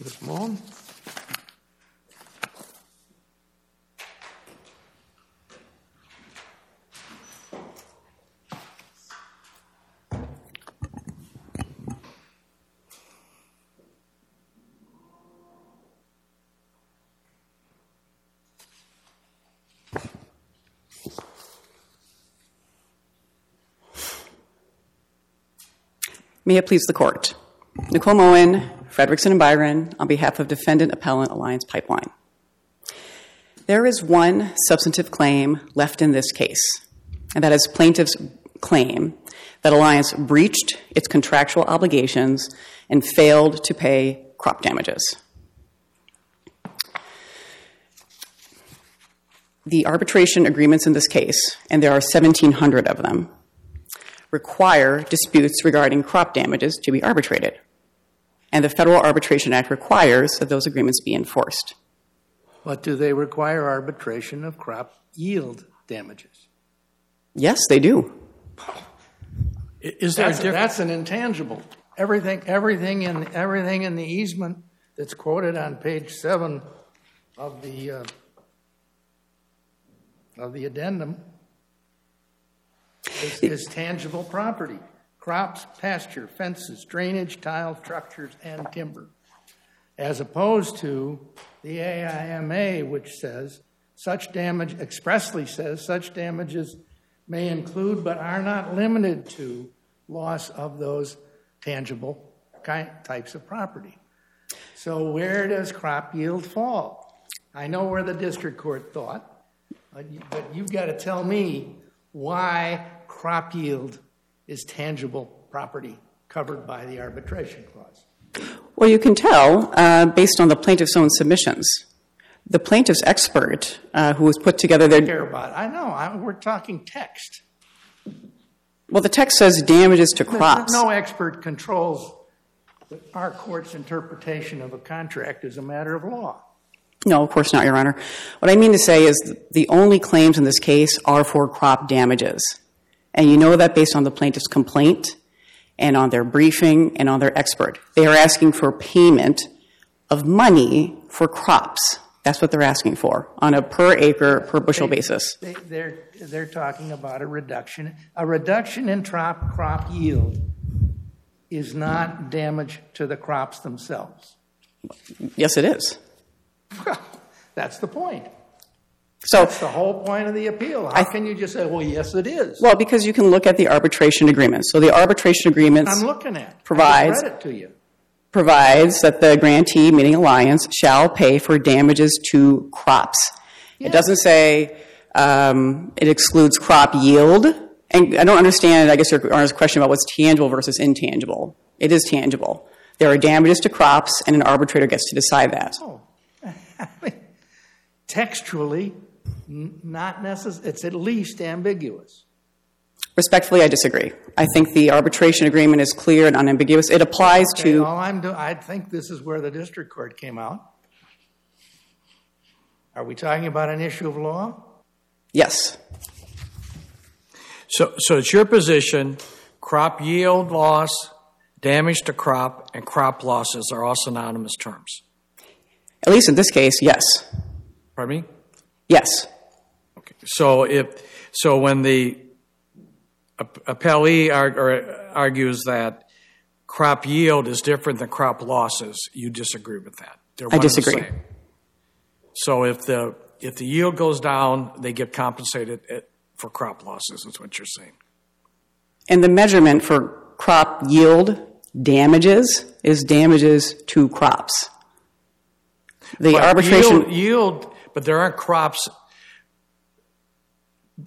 Ms. Malone? May it please the court. Nicole Moen, Fredrikson and Byron, on behalf of Defendant Appellant Alliance Pipeline. There is one substantive claim left in this case, and that is plaintiff's claim that Alliance breached its contractual obligations and failed to pay crop damages. The arbitration agreements in this case, and there are 1,700 of them, require disputes regarding crop damages to be arbitrated. And the Federal Arbitration Act requires that those agreements be enforced. But do they require arbitration of crop yield damages? Yes, they do. Is there a That's, difference? that's an intangible. Everything, everything in, everything in the easement that's quoted on page seven of the, uh, of the addendum is, is tangible property. Crops, pasture, fences, drainage, tile, structures, and timber. As opposed to the AIMA, which says such damage, expressly says such damages may include but are not limited to loss of those tangible types of property. So where does crop yield fall? I know where the district court thought, but you've got to tell me why crop yield is tangible property covered by the arbitration clause. Well, you can tell uh, based on the plaintiff's own submissions. The plaintiff's expert, uh, who was put together their. Care about, I know, I, we're talking text. Well, the text says damages to crops. No expert controls our court's interpretation of a contract as a matter of law. No, of course not, Your Honor. What I mean to say is the only claims in this case are for crop damages. And you know that based on the plaintiff's complaint and on their briefing and on their expert. They are asking for payment of money for crops. That's what they're asking for on a per acre, per bushel basis. They, they're, they're talking about a reduction. A reduction in crop, crop yield is not damage to the crops themselves. Yes, it is. Well, That's the point. So, That's the whole point of the appeal. How can you just say, well, yes, it is? well, because you can look at the arbitration agreements. So the arbitration agreements I'm looking at. provides- I it to you. provides that the grantee, meaning Alliance, shall pay for damages to crops. It doesn't say um, it excludes crop yield. And I don't understand, I guess, your Honor's question about what's tangible versus intangible. It is tangible. There are damages to crops, and an arbitrator gets to decide that. Oh, textually, not necess- it's at least ambiguous. Respectfully, I disagree. I think the arbitration agreement is clear and unambiguous. It applies Okay, to. all I'm doing, I think this is where the district court came out. Are we talking about an issue of law? Yes. So, so it's your position, crop yield loss, damage to crop, and crop losses are all synonymous terms. At least in this case, yes. Pardon me? Yes. Okay. So if, so when the ap- appellee argues that crop yield is different than crop losses, you disagree with that? I one and the disagree. So if the, if the yield goes down, they get compensated at- for crop losses, is what you're saying? And the measurement for crop yield damages is damages to crops. The arbitration, yield, but there aren't crops.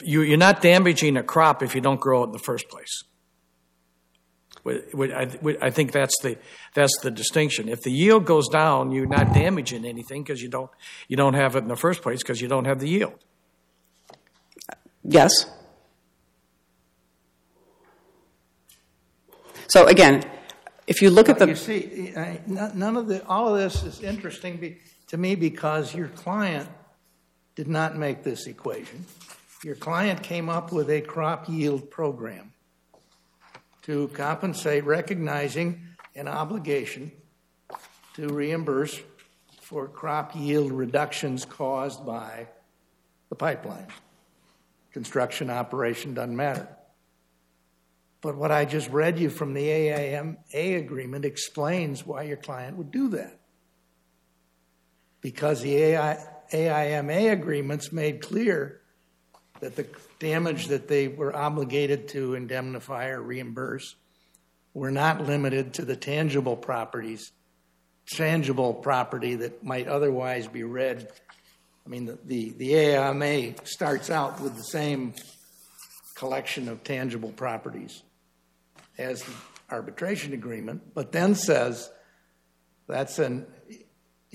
You, you're not damaging a crop if you don't grow it in the first place. Wh- wh- I, think that's the that's the distinction. If the yield goes down, you're not damaging anything because you don't you don't have it in the first place because you don't have the yield. yes. So again, if you look at the. You see, I- n- none of the, all of this is interesting be- to me because your client did not make this equation. Your client came up with a crop yield program to compensate, recognizing an obligation to reimburse for crop yield reductions caused by the pipeline. Construction operation doesn't matter. But what I just read you from the AIMA agreement explains why your client would do that. Because the AI, AIMA agreements made clear that the damage that they were obligated to indemnify or reimburse were not limited to the tangible properties, tangible property that might otherwise be read. I mean, the, the AIMA starts out with the same collection of tangible properties as the arbitration agreement, but then says that's an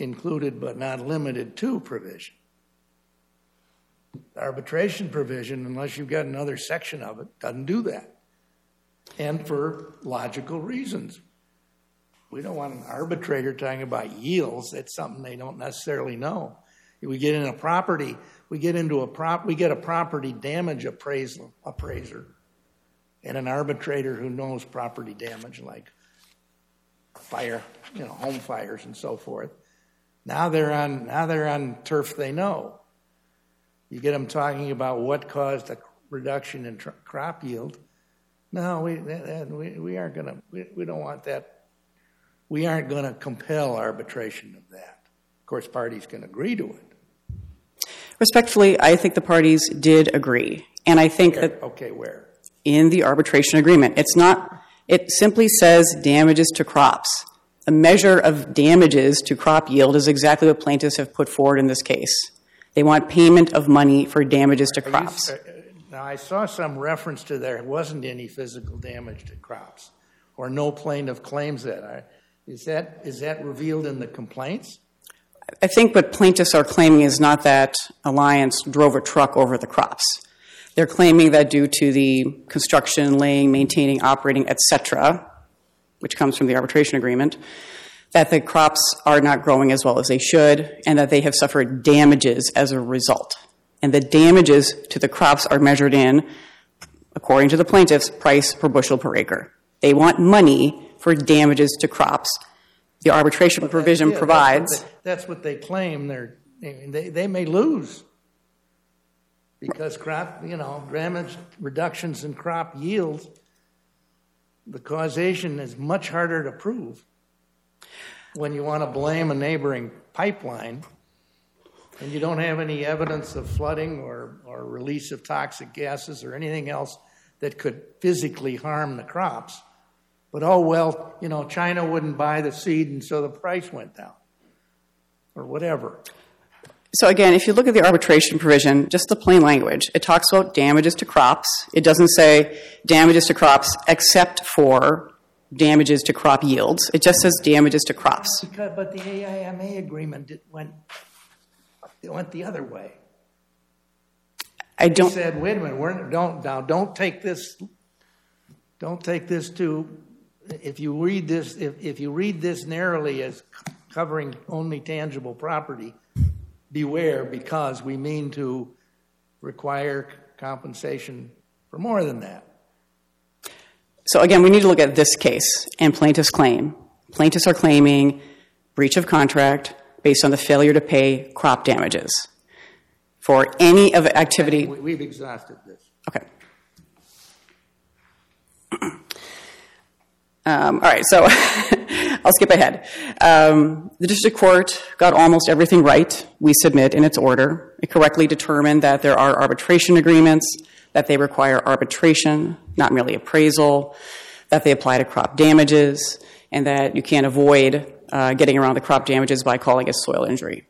included but not limited to provision. The arbitration provision, unless you've got another section of it, doesn't do that. And for logical reasons. We don't want an arbitrator talking about yields. That's something they don't necessarily know. We get in a property, we get into a prop, we get a property damage appraisal appraiser and an arbitrator who knows property damage like fire, you know, home fires and so forth. Now they're on now they're on turf they know. You get them talking about what caused a reduction in tr- crop yield. No, we we, we aren't going to we, we don't want that. We aren't going to compel arbitration of that. Of course, parties can agree to it. Respectfully, I think the parties did agree. And I think that Okay, where? in the arbitration agreement. It's not, it simply says damages to crops. A measure of damages to crop yield is exactly what plaintiffs have put forward in this case. They want payment of money for damages to crops. uh, Now, I saw some reference to there wasn't any physical damage to crops, or no plaintiff claims that. Is that, is that revealed in the complaints? I think what plaintiffs are claiming is not that Alliance drove a truck over the crops. They're claiming that due to the construction, laying, maintaining, operating, et cetera, which comes from the arbitration agreement, that the crops are not growing as well as they should and that they have suffered damages as a result. And the damages to the crops are measured in, according to the plaintiffs, price per bushel per acre. They want money for damages to crops. The arbitration provision Yeah, that's what provides. they- That's what they claim, they're, they, they may lose. Because crop, you know, damage, reductions in crop yields, the causation is much harder to prove. When you want to blame a neighboring pipeline, and you don't have any evidence of flooding or, or release of toxic gases or anything else that could physically harm the crops. But oh, well, you know, China wouldn't buy the seed and so the price went down. Or whatever. So again, if you look at the arbitration provision, just the plain language, it talks about damages to crops. It doesn't say damages to crops except for damages to crop yields. It just says damages to crops. Because, but the AIMA agreement went, it went the other way. I don't, said, wait a minute, we're, don't, now, don't take this, don't take this to, if you read this, if, if you read this narrowly as covering only tangible property, beware, because we mean to require compensation for more than that. so again, we need to look at this case and plaintiff's claim. Plaintiffs are claiming breach of contract based on the failure to pay crop damages for any of the activity. We- We've exhausted this. Okay. Um, all right, so I'll skip ahead. Um, the district court got almost everything right, we submit in its order. It correctly determined that there are arbitration agreements, that they require arbitration, not merely appraisal, that they apply to crop damages, and that you can't avoid uh, getting around the crop damages by calling it soil injury.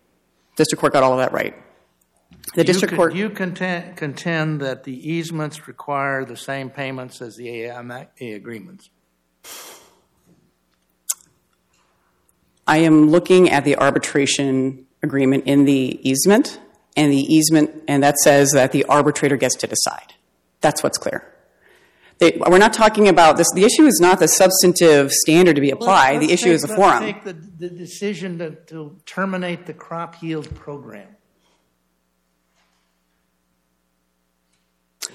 District court got all of that right. The district you, court. You contend, contend that the easements require the same payments as the AIMA agreements. I am looking at the arbitration agreement in the easement, and the easement, and that says that the arbitrator gets to decide. That's what's clear. They, we're not talking about this. The issue is not the substantive standard to be applied. the issue is the forum. Take the, the decision to, to terminate the crop yield program.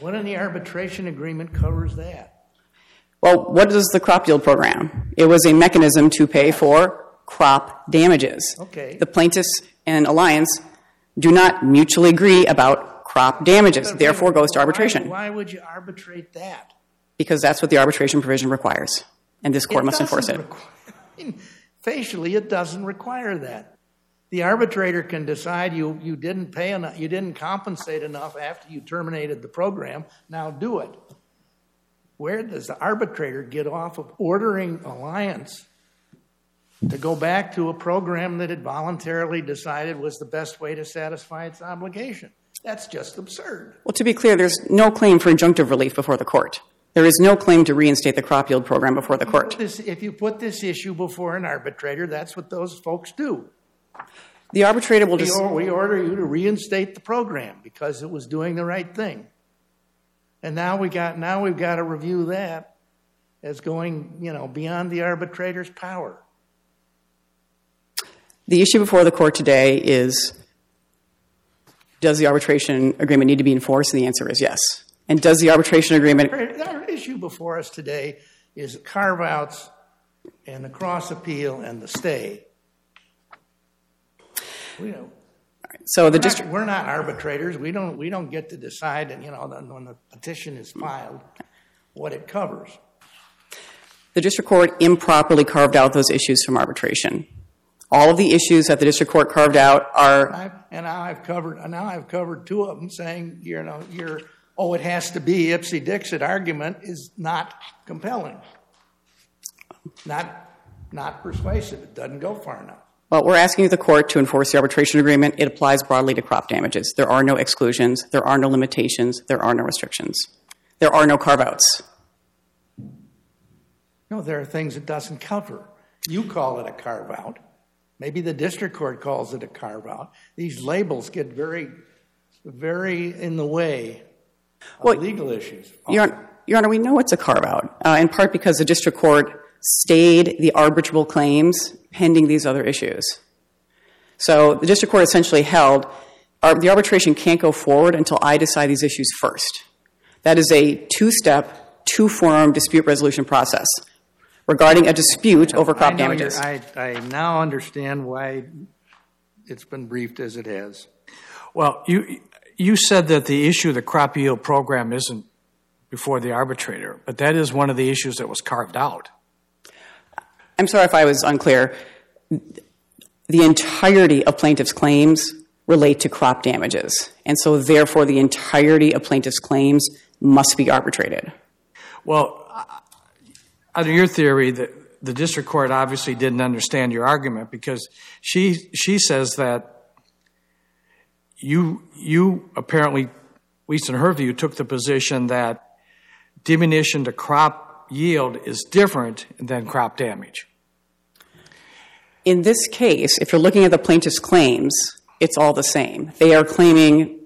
What in the arbitration agreement covers that? Well, what is the crop yield program? It was a mechanism to pay for crop damages. Okay. The plaintiffs and Alliance do not mutually agree about crop damages, therefore goes to arbitration, Why would you arbitrate that? because that's what the arbitration provision requires, and this court must enforce it. require- I mean, Facially, it doesn't require that. The arbitrator can decide you, you didn't pay enough, you didn't compensate enough after you terminated the program, now do it. Where does the arbitrator get off of ordering Alliance to go back to a program that it voluntarily decided was the best way to satisfy its obligation? That's just absurd. Well, to be clear, there's no claim for injunctive relief before the court. There is no claim to reinstate the crop yield program before the court. This, if you put this issue before an arbitrator, that's what those folks do. The arbitrator will just. we order you to reinstate the program because it was doing the right thing. And now we got now we've got to review that as going, you know, beyond the arbitrator's power. The issue before the court today is does the arbitration agreement need to be enforced? And the answer is yes. And does the arbitration agreement. Our issue before us today is carve outs and the cross appeal and the stay. So the we're, not, district. we're not arbitrators. We don't we don't get to decide, and you know, when the petition is filed, what it covers. The district court improperly carved out those issues from arbitration. All of the issues that the district court carved out are and now I've covered now I've covered two of them, saying you know your oh it has to be ipse dixit argument is not compelling, not not persuasive. It doesn't go far enough. Well, we're asking the court to enforce the arbitration agreement. It applies broadly to crop damages. There are no exclusions, there are no limitations, there are no restrictions. There are no carve outs. No, there are things it doesn't cover. You call it a carve out. Maybe the district court calls it a carve out. These labels get very, very in the way of legal issues. Your, Hon- Your Honor, we know it's a carve out, uh, in part because the district court stayed the arbitrable claims pending these other issues. So the district court essentially held ar- the arbitration can't go forward until I decide these issues first. That is a two step, two forum dispute resolution process regarding a dispute over crop know damages. I, I now understand why it's been briefed as it has. Well, you, you said that the issue of the crop yield program isn't before the arbitrator, but that is one of the issues that was carved out. I'm sorry if I was unclear. The entirety of plaintiff's claims relate to crop damages, and so therefore the entirety of plaintiff's claims must be arbitrated. Well, under your theory, the, the district court obviously didn't understand your argument because she, she says that you, you apparently, at least in her view, took the position that diminution to crop yield is different than crop damage. In this case, if you're looking at the plaintiff's claims, it's all the same. They are claiming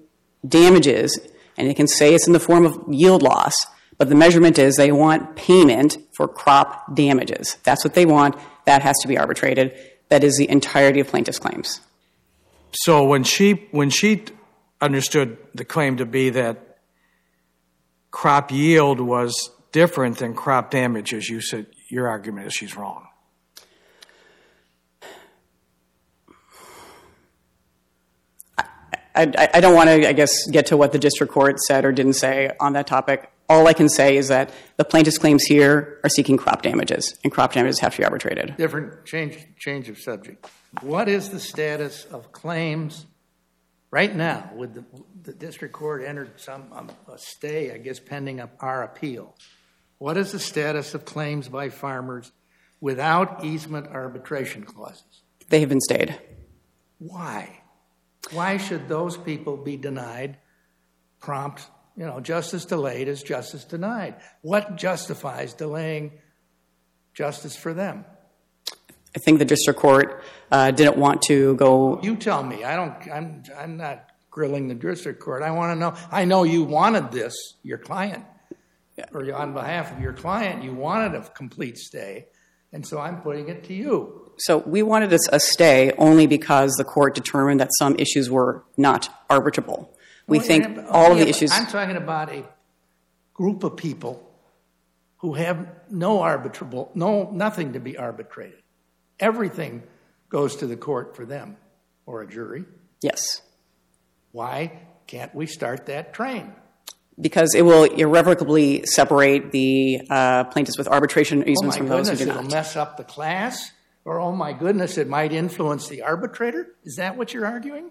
damages, and they can say it's in the form of yield loss, but the measurement is they want payment for crop damages. That's what they want. That has to be arbitrated. That is the entirety of plaintiff's claims. So when she, when she understood the claim to be that crop yield was different than crop damage, as you said, your argument is she's wrong. I, I don't want to, I guess, get to what the district court said or didn't say on that topic. All I can say is that the plaintiff's claims here are seeking crop damages, and crop damages have to be arbitrated. Different change, change of subject. What is the status of claims right now? With the, the district court entered some um, a stay, I guess, pending our appeal. What is the status of claims by farmers without easement arbitration clauses? They have been stayed. Why? Why should those people be denied prompt, you know, justice delayed is justice denied? What justifies delaying justice for them? I think the district court uh, didn't want to go. You tell me. I don't. I'm. I'm not grilling the district court. I want to know. I know you wanted this, your client, or on behalf of your client, you wanted a complete stay, and so I'm putting it to you. So we wanted a, a stay only because the court determined that some issues were not arbitrable. We think all of the issues. I'm talking about a group of people who have no arbitrable, no nothing to be arbitrated, everything goes to the court for them or a jury. Yes. Why can't we start that train? Because it will irrevocably separate the uh, plaintiffs with arbitration Oh easements from those who goodness, do it'll not. mess up the class? Or oh my goodness, it might influence the arbitrator? Is that what you're arguing?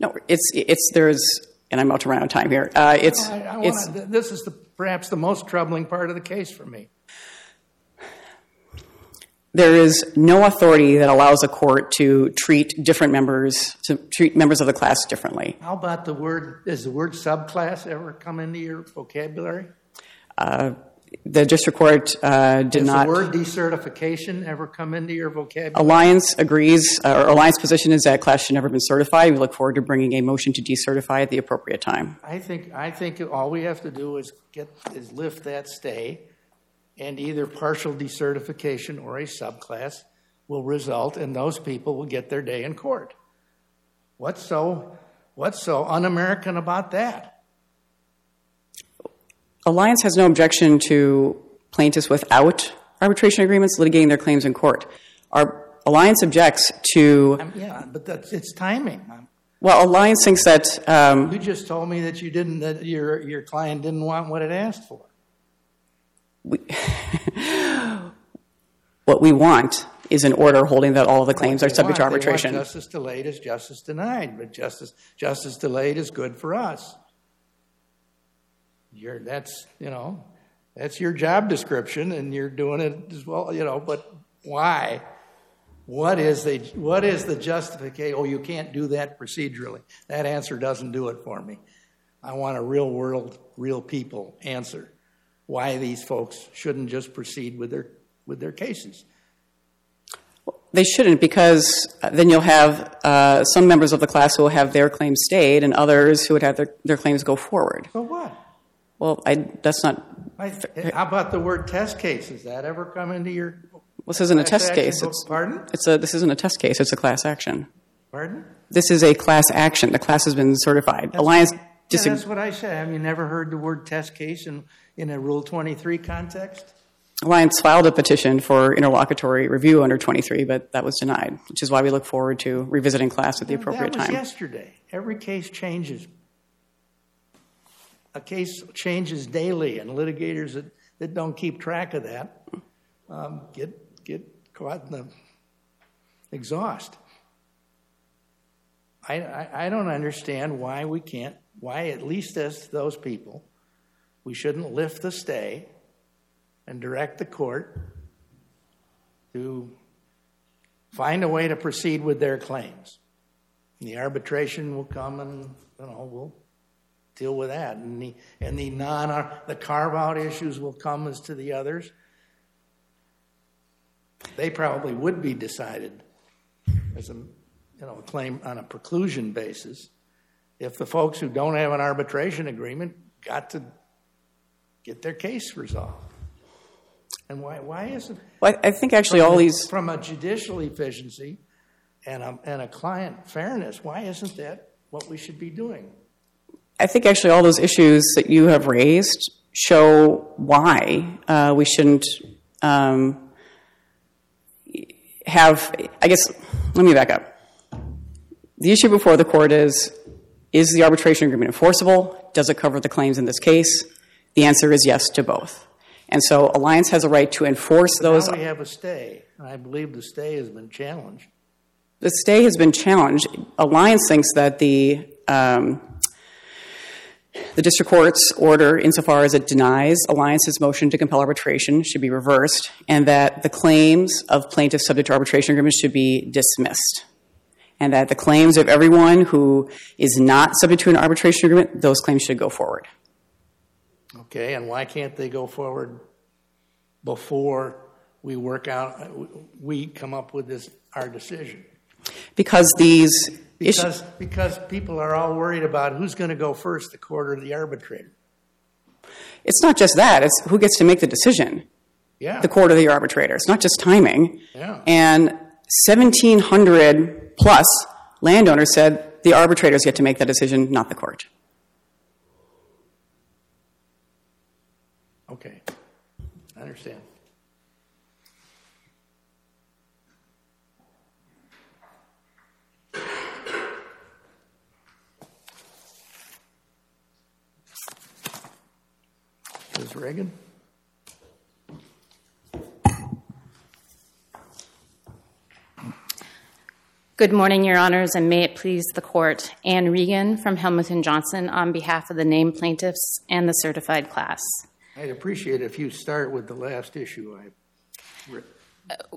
No, it's it's there's, and I'm about to run out of time here. Uh, it's I, I it's wanna, this is the, perhaps the most troubling part of the case for me. there is no authority that allows a court to treat different members to treat members of the class differently. How about the word, does the word subclass ever come into your vocabulary? The district court uh, did Does not. the word decertification ever come into your vocabulary? Alliance agrees, uh, or Alliance position is that class should never been certified. We look forward to bringing a motion to decertify at the appropriate time. I think, I think all we have to do is get, is lift that stay, and either partial decertification or a subclass will result, and those people will get their day in court. What's so, what's so un-American about that? Alliance has no objection to plaintiffs without arbitration agreements litigating their claims in court. Our Alliance objects to, Um, Yeah, but that's, it's timing. Well, Alliance thinks that um, You just told me that you didn't, that your, your client didn't want what it asked for. We what we want is an order holding that all of the claims are subject to want- want arbitration. Justice delayed is justice denied, but justice, justice delayed is good for us. You're, that's, you know, that's your job description and you're doing it as well, you know, but why? What is the, what is the justification? Oh, you can't do that procedurally. That answer doesn't do it for me. I want a real world, real people answer. Why these folks shouldn't just proceed with their, with their cases. They shouldn't because then you'll have uh, some members of the class who will have their claims stayed and others who would have their, their claims go forward. So what? Well, I, that's not, I, how about the word test case? Has that ever come into your? this isn't a test case. book? It's, Pardon? it's a, this isn't a test case, it's a class action. Pardon? This is a class action. The class has been certified. Alliance Yeah, disag- that's what I said. Have you never heard the word test case in, in a Rule 23 context? Alliance filed a petition for interlocutory review under 23, but that was denied, which is why we look forward to revisiting class at the appropriate that was time. yesterday. Every case changes. A case changes daily, and litigators that, that don't keep track of that um, get get caught in the exhaust. I, I, I don't understand why we can't, why at least as to those people, we shouldn't lift the stay and direct the court to find a way to proceed with their claims. And the arbitration will come and, you know, we'll deal with that. And the, and the non, uh, the carve-out issues will come as to the others. They probably would be decided as a, you know, a claim on a preclusion basis if the folks who don't have an arbitration agreement got to get their case resolved. And why, why isn't, Well, I I think actually all these, from a judicial efficiency and a, and a client fairness, why isn't that what we should be doing? I think actually all those issues that you have raised show why uh, we shouldn't um, have, I guess, let me back up. The issue before the court is, is the arbitration agreement enforceable? Does it cover the claims in this case? The answer is yes to both. And so Alliance has a right to enforce those. Now we have a stay, and I believe the stay has been challenged. The stay has been challenged. Alliance thinks that the um, the district court's order, insofar as it denies Alliance's motion to compel arbitration, should be reversed, and that the claims of plaintiffs subject to arbitration agreements should be dismissed, and that the claims of everyone who is not subject to an arbitration agreement, those claims should go forward. Okay, and why can't they go forward before we work out, we come up with this, our decision? Because these. Because, because people are all worried about who's going to go first, the court or the arbitrator. It's not just that, it's who gets to make the decision. Yeah. the court or the arbitrator. It's not just timing. Yeah. And 1,700 plus landowners said the arbitrators get to make that decision, not the court. Okay, I understand. Reagan? Good morning, Your Honors, and may it please the Court. Anne Regan from Hellmuth Johnson on behalf of the named plaintiffs and the certified class. I'd appreciate it if you start with the last issue. I-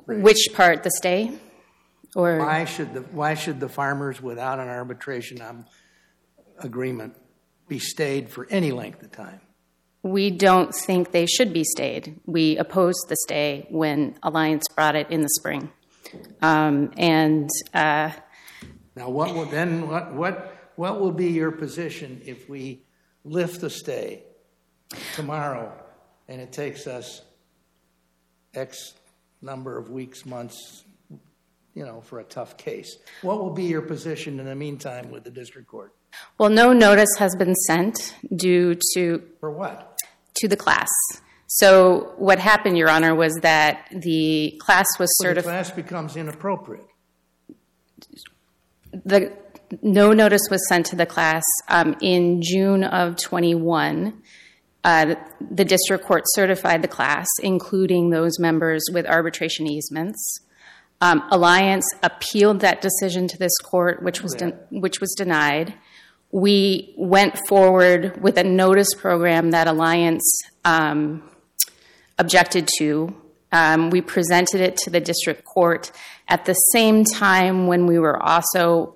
Which part, the stay? Or, Why should the, why should the farmers without an arbitration um, agreement be stayed for any length of time? We don't think they should be stayed. We opposed the stay when Alliance brought it in the spring. Um, And uh, Now, what will, then, what, what, what will be your position if we lift the stay tomorrow and it takes us X number of weeks, months, you know, for a tough case? What will be your position in the meantime with the district court? Well, no notice has been sent due to For what? To the class. So what happened, Your Honor, was that the class was So the class becomes inappropriate. The no notice was sent to the class um, in June of 21. Uh, the district court certified the class, including those members with arbitration easements. Um, Alliance appealed that decision to this court, which was den- which was denied. We went forward with a notice program that Alliance um, objected to. Um, we presented it to the district court at the same time when we were also,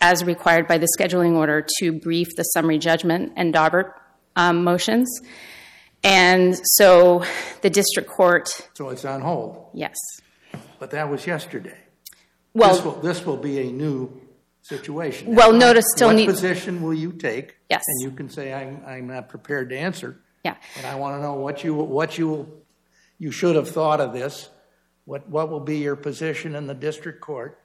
as required by the scheduling order, to brief the summary judgment and Daubert um, motions. And so the district court, So it's on hold. yes. But that was yesterday. Well, This will, this will be a new situation. Well, notice still What need- position will you take? Yes. And you can say, I'm, I'm not prepared to answer. Yeah. But I want to know what you, what you, will, you should have thought of this. What, what will be your position in the district court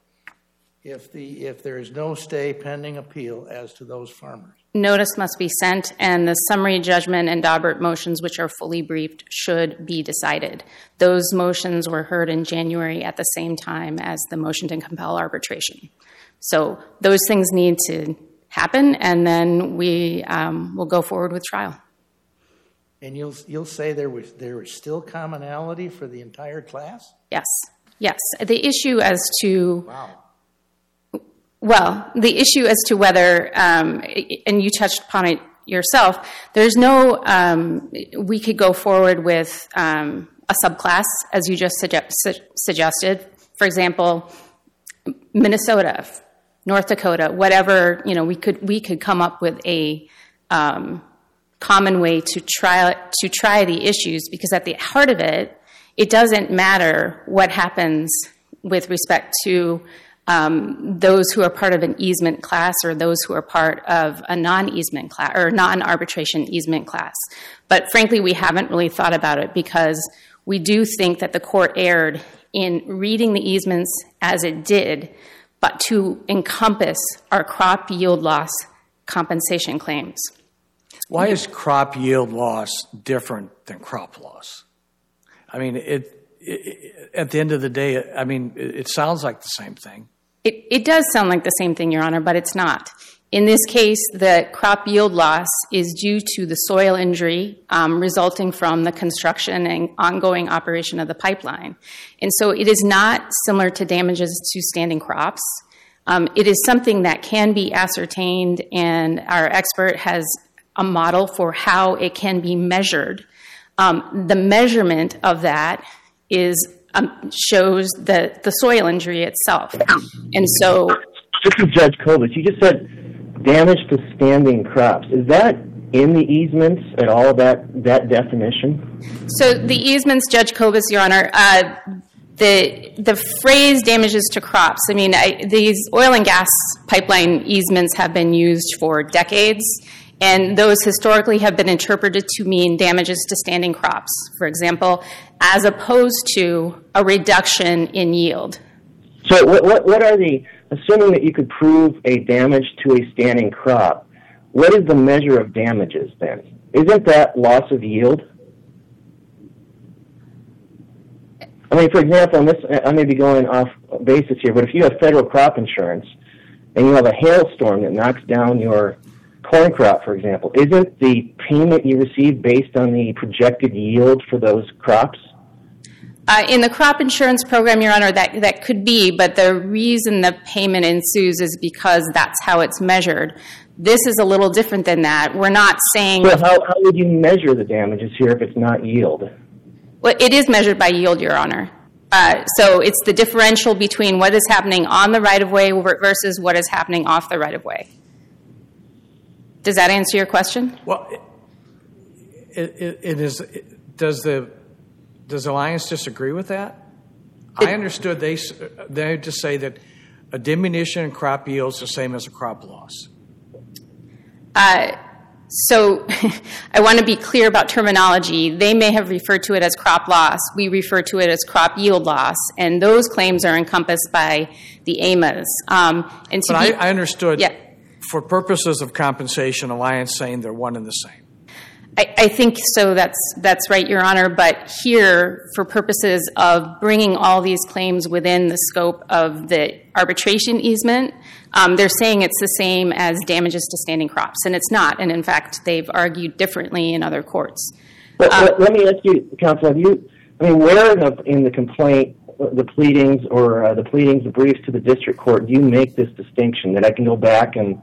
if the, if there is no stay pending appeal as to those farmers? notice must be sent, and the summary judgment and Daubert motions, which are fully briefed, should be decided. Those motions were heard in January at the same time as the motion to compel arbitration. So those things need to happen, and then we um, will go forward with trial. And you'll, you'll say there was, there is still commonality for the entire class? Yes, yes. The issue as to Wow. Well, the issue as to whether, um, and you touched upon it yourself, there's no, um, we could go forward with um, a subclass, as you just suge- su- suggested. For example, Minnesota, North Dakota, whatever, you know, we could, we could come up with a um, common way to try, to try the issues because at the heart of it, it doesn't matter what happens with respect to um, those who are part of an easement class or those who are part of a non-easement class or non-arbitration easement class. But frankly, we haven't really thought about it because we do think that the court erred in reading the easements as it did, but to encompass our crop yield loss compensation claims. Why is crop yield loss different than crop loss? I mean, it, it at the end of the day, I mean, it, it sounds like the same thing. It, it does sound like the same thing, Your Honor, but it's not. In this case, the crop yield loss is due to the soil injury um, resulting from the construction and ongoing operation of the pipeline. And so it is not similar to damages to standing crops. Um, it is something that can be ascertained, and our expert has a model for how it can be measured. Um, the measurement of that is um, shows the, the soil injury itself. And so This is Judge Kobes. You just said damage to standing crops. Is that in the easements at all, that, that definition? So the easements, Judge Kobes, Your Honor, uh, the the phrase damages to crops. I mean, I, these oil and gas pipeline easements have been used for decades, and those historically have been interpreted to mean damages to standing crops, for example, as opposed to a reduction in yield. So what, what, what are the, assuming that you could prove a damage to a standing crop, what is the measure of damages then? Isn't that loss of yield? I mean, for example, and this, I may be going off basis here, but if you have federal crop insurance and you have a hailstorm that knocks down your corn crop, for example, isn't the payment you receive based on the projected yield for those crops? Uh, in the crop insurance program, Your Honor, that, that could be, but the reason the payment ensues is because that's how it's measured. This is a little different than that. We're not saying. So how, how would you measure the damages here if it's not yield? Well, it is measured by yield, Your Honor. Uh, so it's the differential between what is happening on the right of way versus what is happening off the right of way. Does that answer your question? Well, it, it, it is. It, does the does Alliance disagree with that? I understood they they just say that a diminution in crop yield is the same as a crop loss. Uh, so I want to be clear about terminology. They may have referred to it as crop loss. We refer to it as crop yield loss, and those claims are encompassed by the AMAs. Um, and to but I, I understood. Yeah. For purposes of compensation, Alliance saying they're one and the same. I, think so. That's that's right, Your Honor. But here, for purposes of bringing all these claims within the scope of the arbitration easement, um, they're saying it's the same as damages to standing crops, and it's not. And in fact, they've argued differently in other courts. But, but let me ask you, counsel, have you? I mean, where in the, in the complaint, the pleadings, or uh, the pleadings, the briefs to the district court, do you make this distinction that I can go back and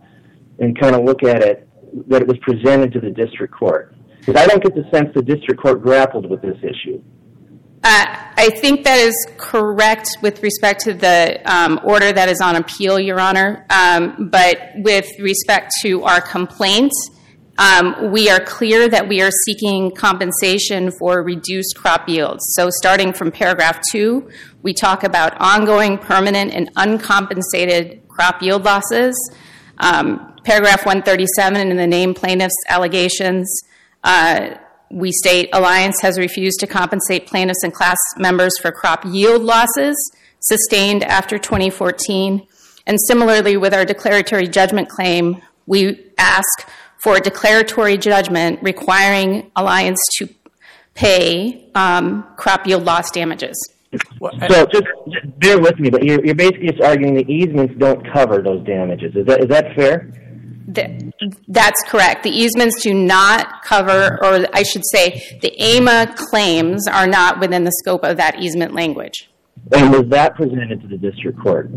and kind of look at it that it was presented to the district court? Because I don't get the sense the district court grappled with this issue. Uh, I think that is correct with respect to the um, order that is on appeal, Your Honor. Um, but with respect to our complaint, um, we are clear that we are seeking compensation for reduced crop yields. So, starting from paragraph two, we talk about ongoing, permanent, and uncompensated crop yield losses. Paragraph 137 in the name plaintiff's allegations. Uh, we state Alliance has refused to compensate plaintiffs and class members for crop yield losses sustained after 2014. And similarly, with our declaratory judgment claim, we ask for a declaratory judgment requiring Alliance to pay um, crop yield loss damages. So just, just bear with me, but you're, you're basically just arguing the easements don't cover those damages. Is that is that fair? That's correct. The easements do not cover, or I should say, the AMA claims are not within the scope of that easement language. And was that presented to the district court?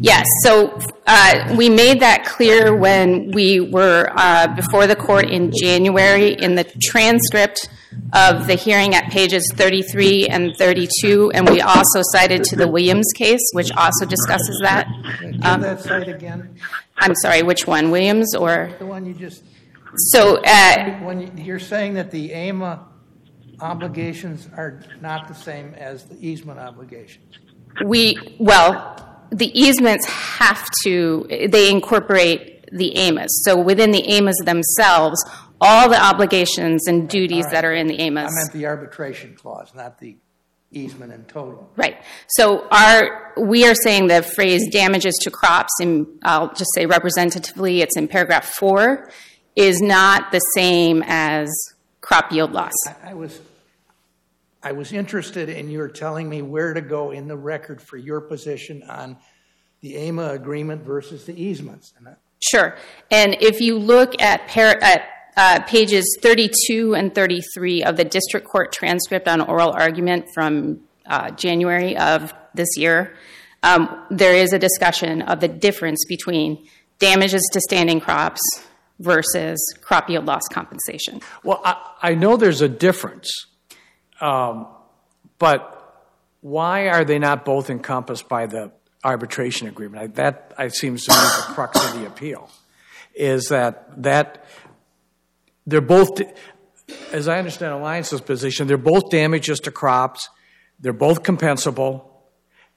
Yes. So uh, we made that clear when we were uh, before the court in January in the transcript of the hearing at pages 33 and 32, and we also cited to the Williams case, which also discusses that. Give um, that site again. I'm sorry, which one, Williams or the one you just? So uh, when you're saying that the AMA obligations are not the same as the easement obligations. We well, the easements have to they incorporate the AMAs. So within the AMAs themselves, all the obligations and duties that are in the AMAs. I meant the arbitration clause, not the easement in total. Right. So our we are saying the phrase damages to crops, and I'll just say representatively, it's in paragraph four, is not the same as crop yield loss. I, I was I was interested in your telling me where to go in the record for your position on the AMA agreement versus the easements. Sure. And if you look at, par- at uh, pages 32 and 33 of the district court transcript on oral argument from uh, January of this year, um, there is a discussion of the difference between damages to standing crops versus crop yield loss compensation. Well, I, I know there's a difference, um, but why are they not both encompassed by the arbitration agreement? That I, seems to be the crux of the appeal. Is that that they're both, as I understand Alliance's position, they're both damages to crops, they're both compensable,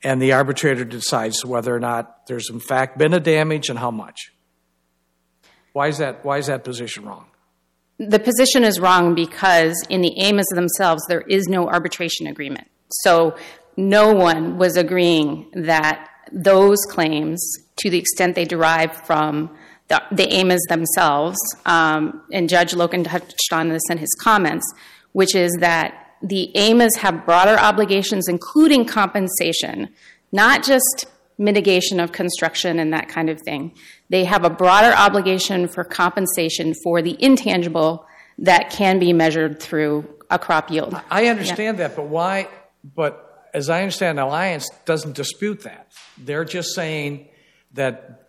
and the arbitrator decides whether or not there's in fact been a damage and how much. Why is that, why is that position wrong? The position is wrong because in the AMAs themselves, there is no arbitration agreement. So no one was agreeing that those claims, to the extent they derive from the, the AMAs themselves, um, and Judge Loken touched on this in his comments, which is that the AMAs have broader obligations, including compensation, not just mitigation of construction and that kind of thing. They have a broader obligation for compensation for the intangible that can be measured through a crop yield. I understand that, but why? But as I understand, Alliance doesn't dispute that. They're just saying that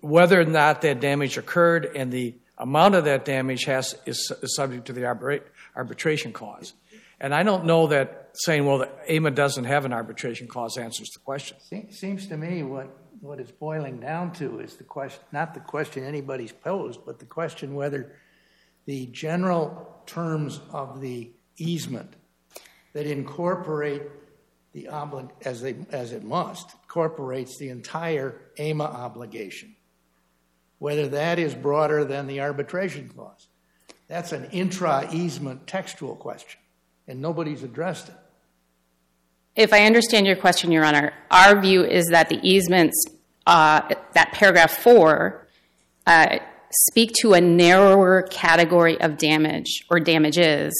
whether or not that damage occurred and the amount of that damage has is, is subject to the arbitra- arbitration clause. And I don't know that saying, well, the AMA doesn't have an arbitration clause answers the question. Se- Seems to me what, what it's boiling down to is the question, not the question anybody's posed, but the question whether the general terms of the easement that incorporate the oblig, as they, as it must, incorporates the entire AMA obligation, whether that is broader than the arbitration clause. That's an intra-easement textual question, and nobody's addressed it. If I understand your question, Your Honor, our view is that the easements, uh, that paragraph four, uh, speak to a narrower category of damage or damages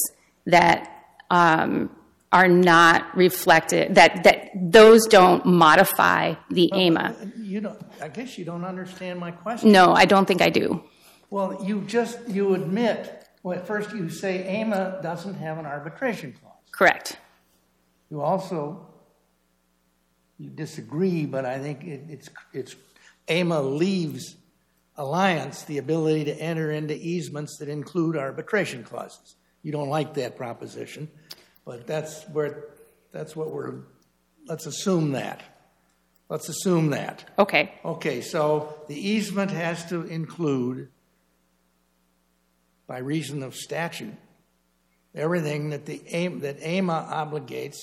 that um, are not reflected, that, that those don't modify the AMA. You don't, I guess you don't understand my question. No, I don't think I do. Well, you just, you admit, well, at first you say AMA doesn't have an arbitration clause. Correct. You also, you disagree, but I think it, it's, it's, AMA leaves Alliance the ability to enter into easements that include arbitration clauses. You don't like that proposition, but that's where, that's what we're, let's assume that. Let's assume that. Okay. Okay, so the easement has to include, by reason of statute, everything that the AIM, that AMA obligates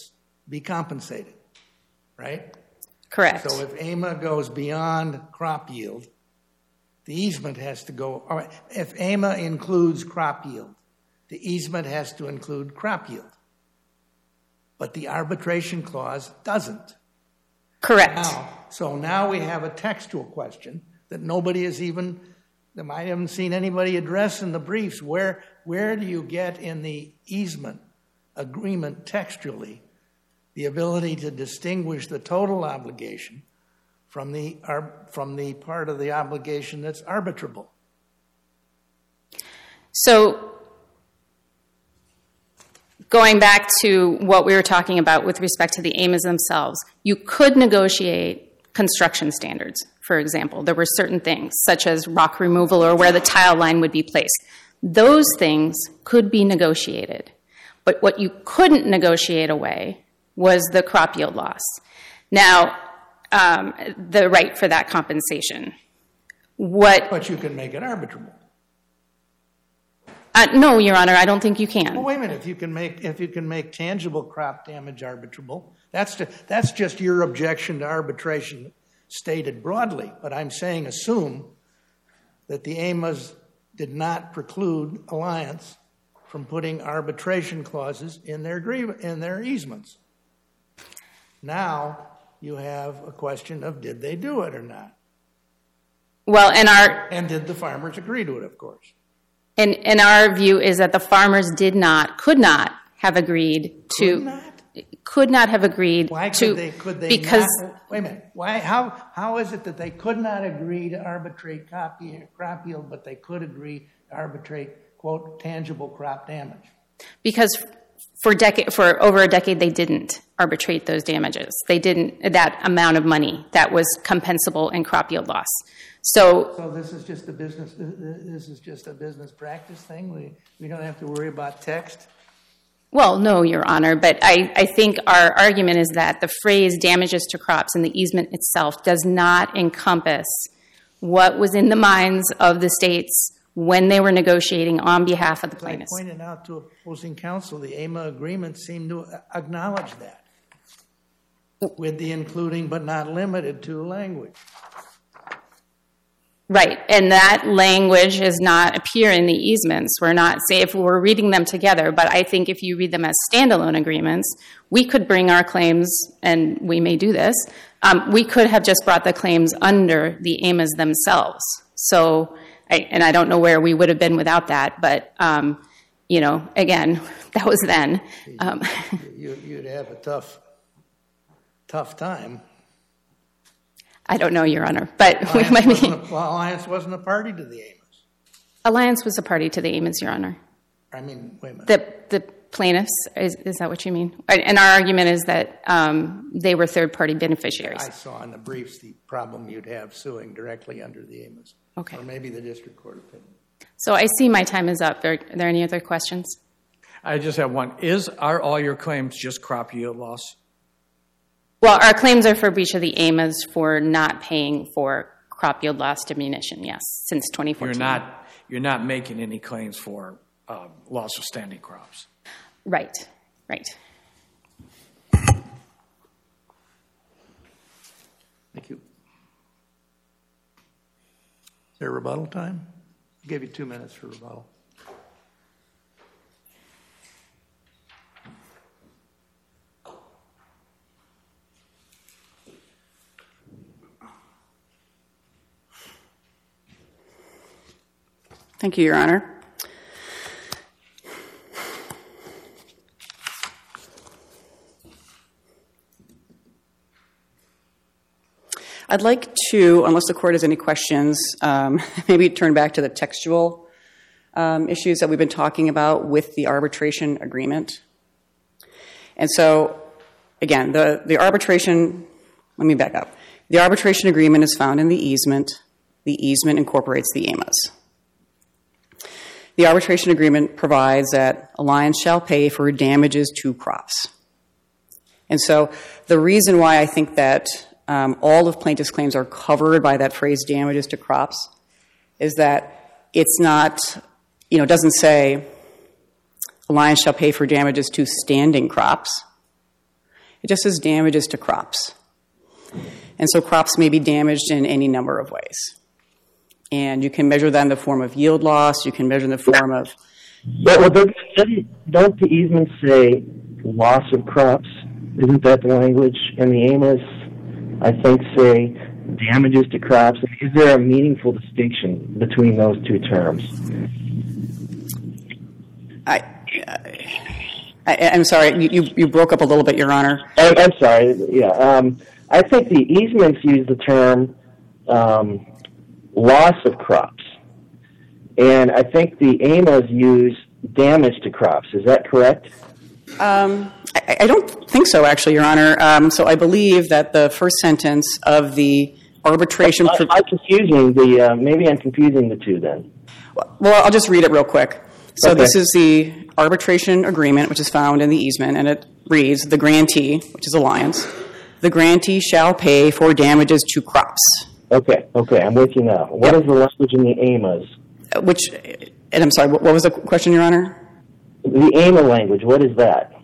be compensated, right? Correct. So if AMA goes beyond crop yield, the easement has to go, all right, if AMA includes crop yield, the easement has to include crop yield. But the arbitration clause doesn't. Correct. Now, so now we have a textual question that nobody has even, that I haven't seen anybody address in the briefs. Where, where do you get in the easement agreement textually the ability to distinguish the total obligation from the, from the part of the obligation that's arbitrable? So, going back to what we were talking about with respect to the AMAs themselves, you could negotiate construction standards, for example. There were certain things, such as rock removal or where the tile line would be placed. Those things could be negotiated. But what you couldn't negotiate away was the crop yield loss. Now, um, the right for that compensation. What? But you can make it arbitrable. Uh, no, Your Honor, I don't think you can. Well, wait a minute. If you can make if you can make tangible crop damage arbitrable, that's to, that's just your objection to arbitration stated broadly. But I'm saying assume that the AMAs did not preclude Alliance from putting arbitration clauses in their in their easements. Now you have a question of did they do it or not, Well, and our and did the farmers agree to it? Of course. and, and our view is that the farmers did not, could not have agreed to, Could not? could not have agreed Why to, they? Could they because not? Wait a minute. Why? How? How is it that they could not agree to arbitrate yield, crop yield, but they could agree to arbitrate quote tangible crop damage? because for decade for over a decade they didn't arbitrate those damages. They didn't that amount of money that was compensable in crop yield loss. So So this is just a business. Uh, uh, this is just a business practice thing. We we don't have to worry about text. Well, no, Your Honor, but I, I think our argument is that the phrase damages to crops in the easement itself does not encompass what was in the minds of the states when they were negotiating on behalf of the plaintiffs. I pointed out to opposing counsel, the AMA agreement seemed to acknowledge that, with the including but not limited to language. Right, and that language does not appear in the easements. We're not say if we're reading them together, but I think if you read them as standalone agreements, we could bring our claims, and we may do this. Um, we could have just brought the claims under the AMAs themselves. So, and I don't know where we would have been without that, but um, you know, again, that was then. Um, You, you'd have a tough, tough time. I don't know, Your Honor, but we Alliance might be. wasn't a- Well, Alliance wasn't a party to the AMAs. Alliance was a party to the AMAs, Your Honor. I mean, wait plaintiffs, is, is that what you mean? And our argument is that um, they were third-party beneficiaries. I saw in the briefs the problem you'd have suing directly under the AMAs. Okay. Or maybe the district court opinion. So I see my time is up. Are, are there any other questions? I just have one. Is, are all your claims just crop yield loss? Well, our claims are for breach of the AMAs for not paying for crop yield loss diminution, yes, since 2014. You're not, you're not making any claims for uh, loss of standing crops? Right, right. Thank you. Is there rebuttal time? I gave you two minutes for rebuttal. Thank you, Your Honor. I'd like to, unless the court has any questions, um, maybe turn back to the textual um, issues that we've been talking about with the arbitration agreement. And so, again, the, the arbitration, let me back up. The arbitration agreement is found in the easement. The easement incorporates the AMAs. The arbitration agreement provides that Alliance shall pay for damages to crops. And so the reason why I think that Um, all of plaintiff's claims are covered by that phrase damages to crops is that it's not, you know, doesn't say Alliance shall pay for damages to standing crops. It just says damages to crops. And so crops may be damaged in any number of ways. And you can measure that in the form of yield loss, you can measure in the form of don't, the easements say loss of crops? Isn't that the language? in the AMAs, I think, say damages to crops. Is there a meaningful distinction between those two terms? I, I, I'm sorry, you, you, broke up a little bit, Your Honor. I, I'm sorry. Yeah, um, I think the easements use the term um, loss of crops, and I think the AMAs use damage to crops. Is that correct? Um, I, don't think so, actually, Your Honor. Um, so I believe that the first sentence of the arbitration. I, pro- I'm confusing the. Uh, maybe I'm confusing the two then. well, I'll just read it real quick. So this is the arbitration agreement, which is found in the easement, and it reads the grantee, which is Alliance, the grantee shall pay for damages to crops, Okay, okay, I'm with you now. What is the language in the AMAs? uh, which, and I'm sorry, what what was the question, Your Honor? The AMA language, what is that?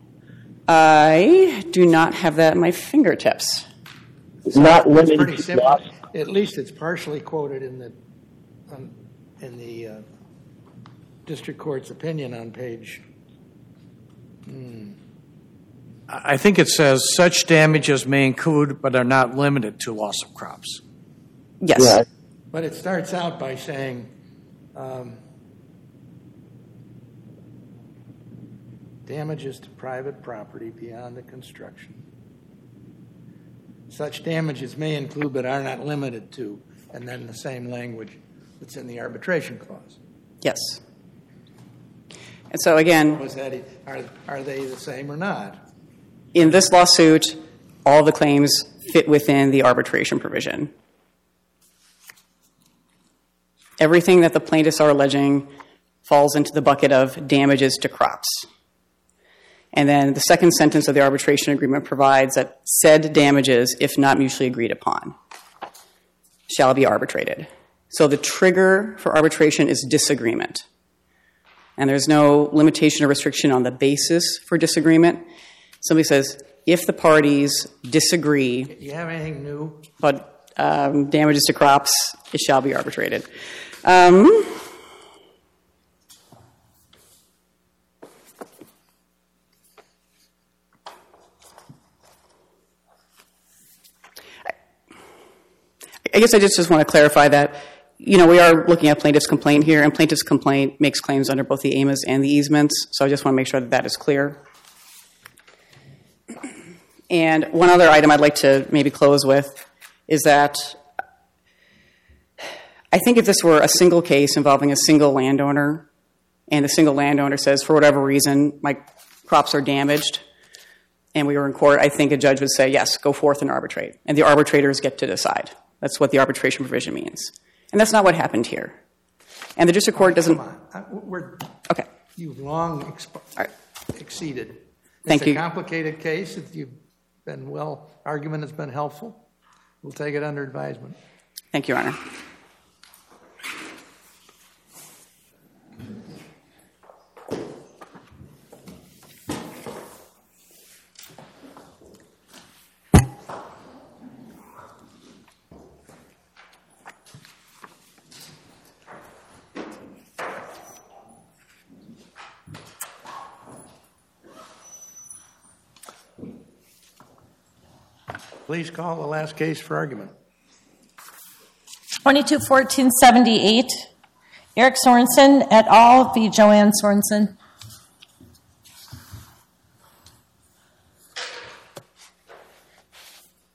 I do not have that at my fingertips. Not It's limited pretty to simple. loss. At least it's partially quoted in the, um, in the uh, district court's opinion on page, I I think it says such damages may include but are not limited to loss of crops. Yes. Yeah, but it starts out by saying, damages to private property beyond the construction. Such damages may include but are not limited to, and then the same language that's in the arbitration clause. Yes. And so again, Was that, are, are they the same or not? in this lawsuit, all the claims fit within the arbitration provision. Everything that the plaintiffs are alleging falls into the bucket of damages to crops. And then the second sentence of the arbitration agreement provides that said damages, if not mutually agreed upon, shall be arbitrated. So the trigger for arbitration is disagreement. And there's no limitation or restriction on the basis for disagreement. Somebody says, if the parties disagree Do you have anything new? but um, damages to crops, it shall be arbitrated. Um, I guess I just, want to clarify that, you know, we are looking at plaintiff's complaint here, and plaintiff's complaint makes claims under both the AMAs and the easements, so I just want to make sure that that is clear. And one other item I'd like to maybe close with is that I think if this were a single case involving a single landowner, and the single landowner says, for whatever reason, my crops are damaged, and we were in court, I think a judge would say, yes, go forth and arbitrate. And the arbitrators get to decide. That's what the arbitration provision means. And that's not what happened here. And the district court doesn't. Come on, we're, Okay. you've long exp- right. exceeded. Thank It's you. It's a complicated case. If you've been well, argument has been helpful. We'll take it under advisement. Thank you, Your Honor. Please call the last case for argument. 221478, Eric Sorensen et al. v. Joanne Sorensen.